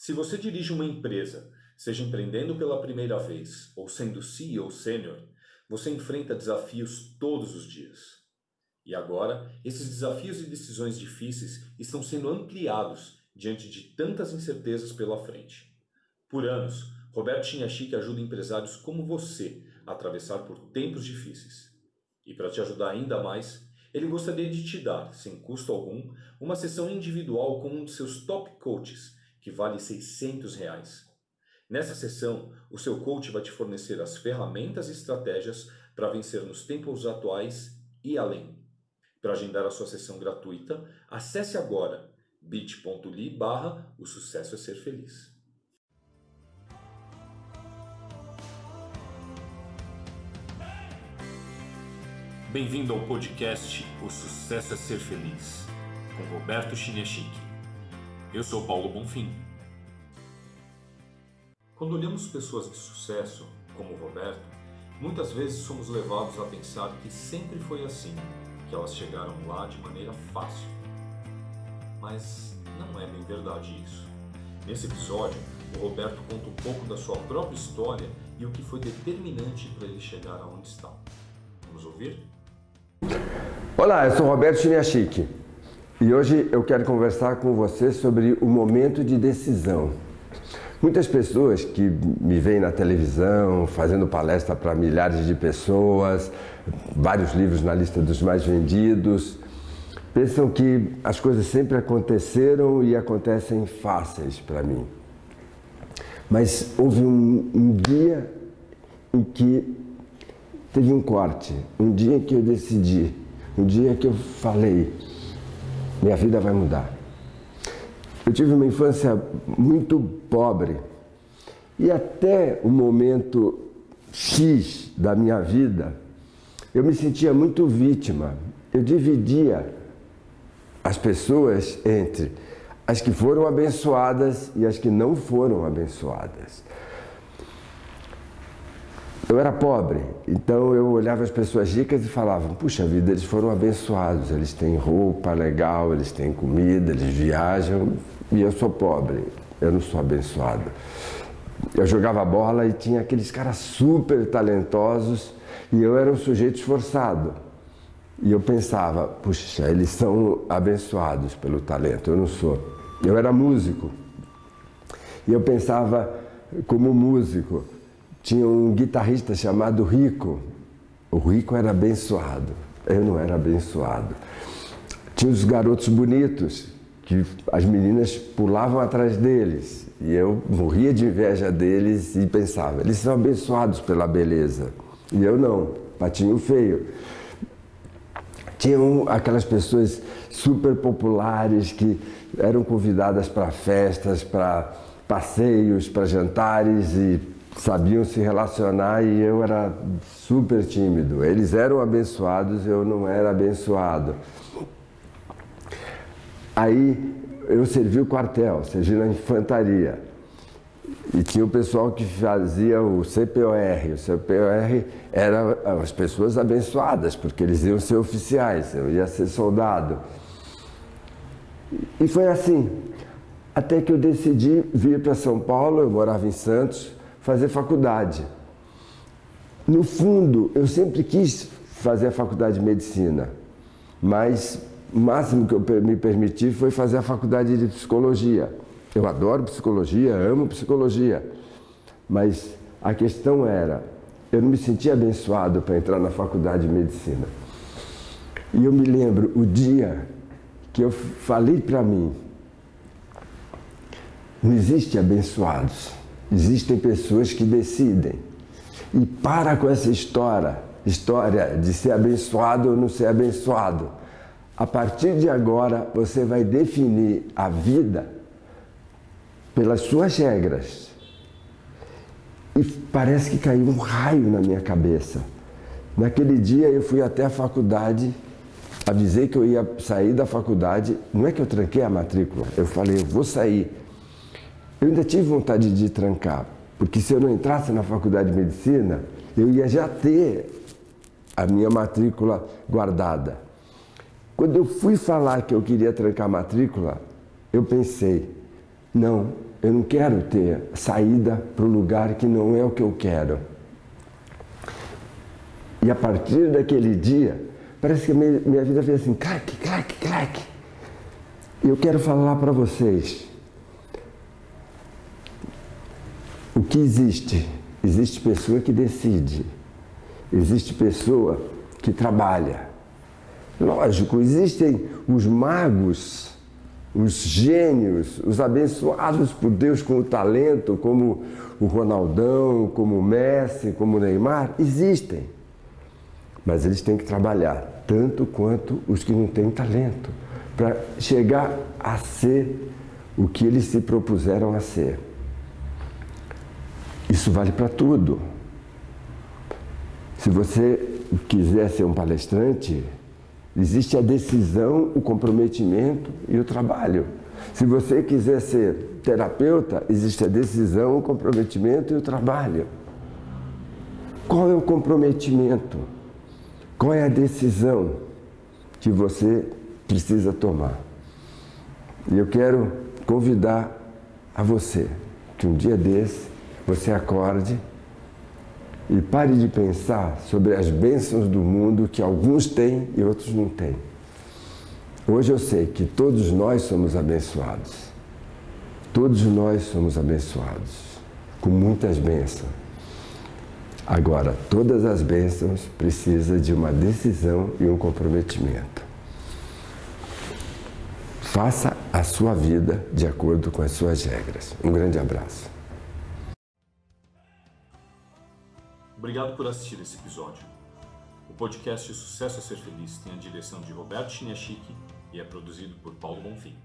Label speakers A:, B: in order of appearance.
A: Se você dirige uma empresa, seja empreendendo pela primeira vez ou sendo CEO sênior, você enfrenta desafios todos os dias. E agora, esses desafios e decisões difíceis estão sendo ampliados diante de tantas incertezas pela frente. Por anos, Roberto Chinachique ajuda empresários como você a atravessar por tempos difíceis. E para te ajudar ainda mais, ele gostaria de te dar, sem custo algum, uma sessão individual com um de seus top coaches, que vale 600 reais. Nessa sessão, o seu coach vai te fornecer as ferramentas e estratégias para vencer nos tempos atuais e além. Para agendar a sua sessão gratuita, acesse agora bit.ly barra o sucesso é ser feliz. Bem-vindo ao podcast O Sucesso é Ser Feliz, com Roberto Chiniachique. Eu sou Paulo Bonfim. Quando olhamos pessoas de sucesso, como Roberto, muitas vezes somos levados a pensar que sempre foi assim, que elas chegaram lá de maneira fácil. Mas não é bem verdade isso. Nesse episódio, o Roberto conta um pouco da sua própria história e o que foi determinante para ele chegar aonde está. Vamos ouvir?
B: Olá, eu sou Roberto Chiniachique e hoje eu quero conversar com você sobre o momento de decisão. Muitas pessoas que me veem na televisão, fazendo palestra para milhares de pessoas, vários livros na lista dos mais vendidos, pensam que as coisas sempre aconteceram e acontecem fáceis para mim. Mas houve um, um dia em que teve um corte, um dia que eu decidi, um dia que eu falei, minha vida vai mudar. Eu tive uma infância muito pobre e até o momento X da minha vida, eu me sentia muito vítima. Eu dividia as pessoas entre as que foram abençoadas e as que não foram abençoadas. Eu era pobre, então eu olhava as pessoas ricas e falava: puxa vida, eles foram abençoados, eles têm roupa legal, eles têm comida, eles viajam, e eu sou pobre, eu não sou abençoado. Eu jogava bola e tinha aqueles caras super talentosos e eu era um sujeito esforçado. E eu pensava: puxa, eles são abençoados pelo talento, eu não sou. Eu era músico. E eu pensava como músico tinha um guitarrista chamado Rico. O Rico era abençoado, eu não era abençoado. Tinha os garotos bonitos, que as meninas pulavam atrás deles. E eu morria de inveja deles e pensava, eles são abençoados pela beleza. E eu não, patinho feio. Tinham aquelas pessoas super populares que eram convidadas para festas, para passeios, para jantares e sabiam se relacionar e eu era super tímido. Eles eram abençoados, eu não era abençoado. Aí eu servi o quartel, servi na infantaria. E tinha o pessoal que fazia o CPOR. O CPOR era as pessoas abençoadas, porque eles iam ser oficiais, eu ia ser soldado. E foi assim, até que eu decidi vir para São Paulo, eu morava em Santos, fazer faculdade. No fundo, eu sempre quis fazer a faculdade de medicina, mas o máximo que eu me permiti foi fazer a faculdade de psicologia. Eu adoro psicologia, amo psicologia, mas a questão era, eu não me sentia abençoado para entrar na faculdade de medicina. E eu me lembro o dia que eu falei para mim, não existe abençoados. Existem pessoas que decidem. E para com essa história, história de ser abençoado ou não ser abençoado. A partir de agora, você vai definir a vida pelas suas regras. E parece que caiu um raio na minha cabeça. Naquele dia eu fui até a faculdade, avisei que eu ia sair da faculdade. Não é que eu tranquei a matrícula, eu falei, eu vou sair. Eu ainda tive vontade de trancar, porque se eu não entrasse na faculdade de medicina, eu ia já ter a minha matrícula guardada. Quando eu fui falar que eu queria trancar a matrícula, eu pensei, não, Eu não quero ter saída para o lugar que não é o que eu quero. E a partir daquele dia, parece que minha, vida fez assim, clac, clac, clac. Eu quero falar para vocês. O que existe? Existe pessoa que decide. Existe pessoa que trabalha. Lógico, existem os magos, os gênios, os abençoados por Deus com o talento, como o Ronaldão, como o Messi, como o Neymar, existem. Mas eles têm que trabalhar tanto quanto os que não têm talento, para chegar a ser o que eles se propuseram a ser. Isso vale para tudo. Se você quiser ser um palestrante, existe a decisão, o comprometimento e o trabalho. Se você quiser ser terapeuta, existe a decisão, o comprometimento e o trabalho. Qual é o comprometimento? Qual é a decisão que você precisa tomar? E eu quero convidar a você que um dia desse você acorde e pare de pensar sobre as bênçãos do mundo que alguns têm e outros não têm. Hoje eu sei que todos nós somos abençoados. Todos nós somos abençoados com muitas bênçãos. Agora, todas as bênçãos precisam de uma decisão e um comprometimento. Faça a sua vida de acordo com as suas regras. Um grande abraço.
A: Obrigado por assistir esse episódio. O podcast Sucesso a Ser Feliz tem a direção de Roberto Chiniachiki e é produzido por Paulo Bonfim.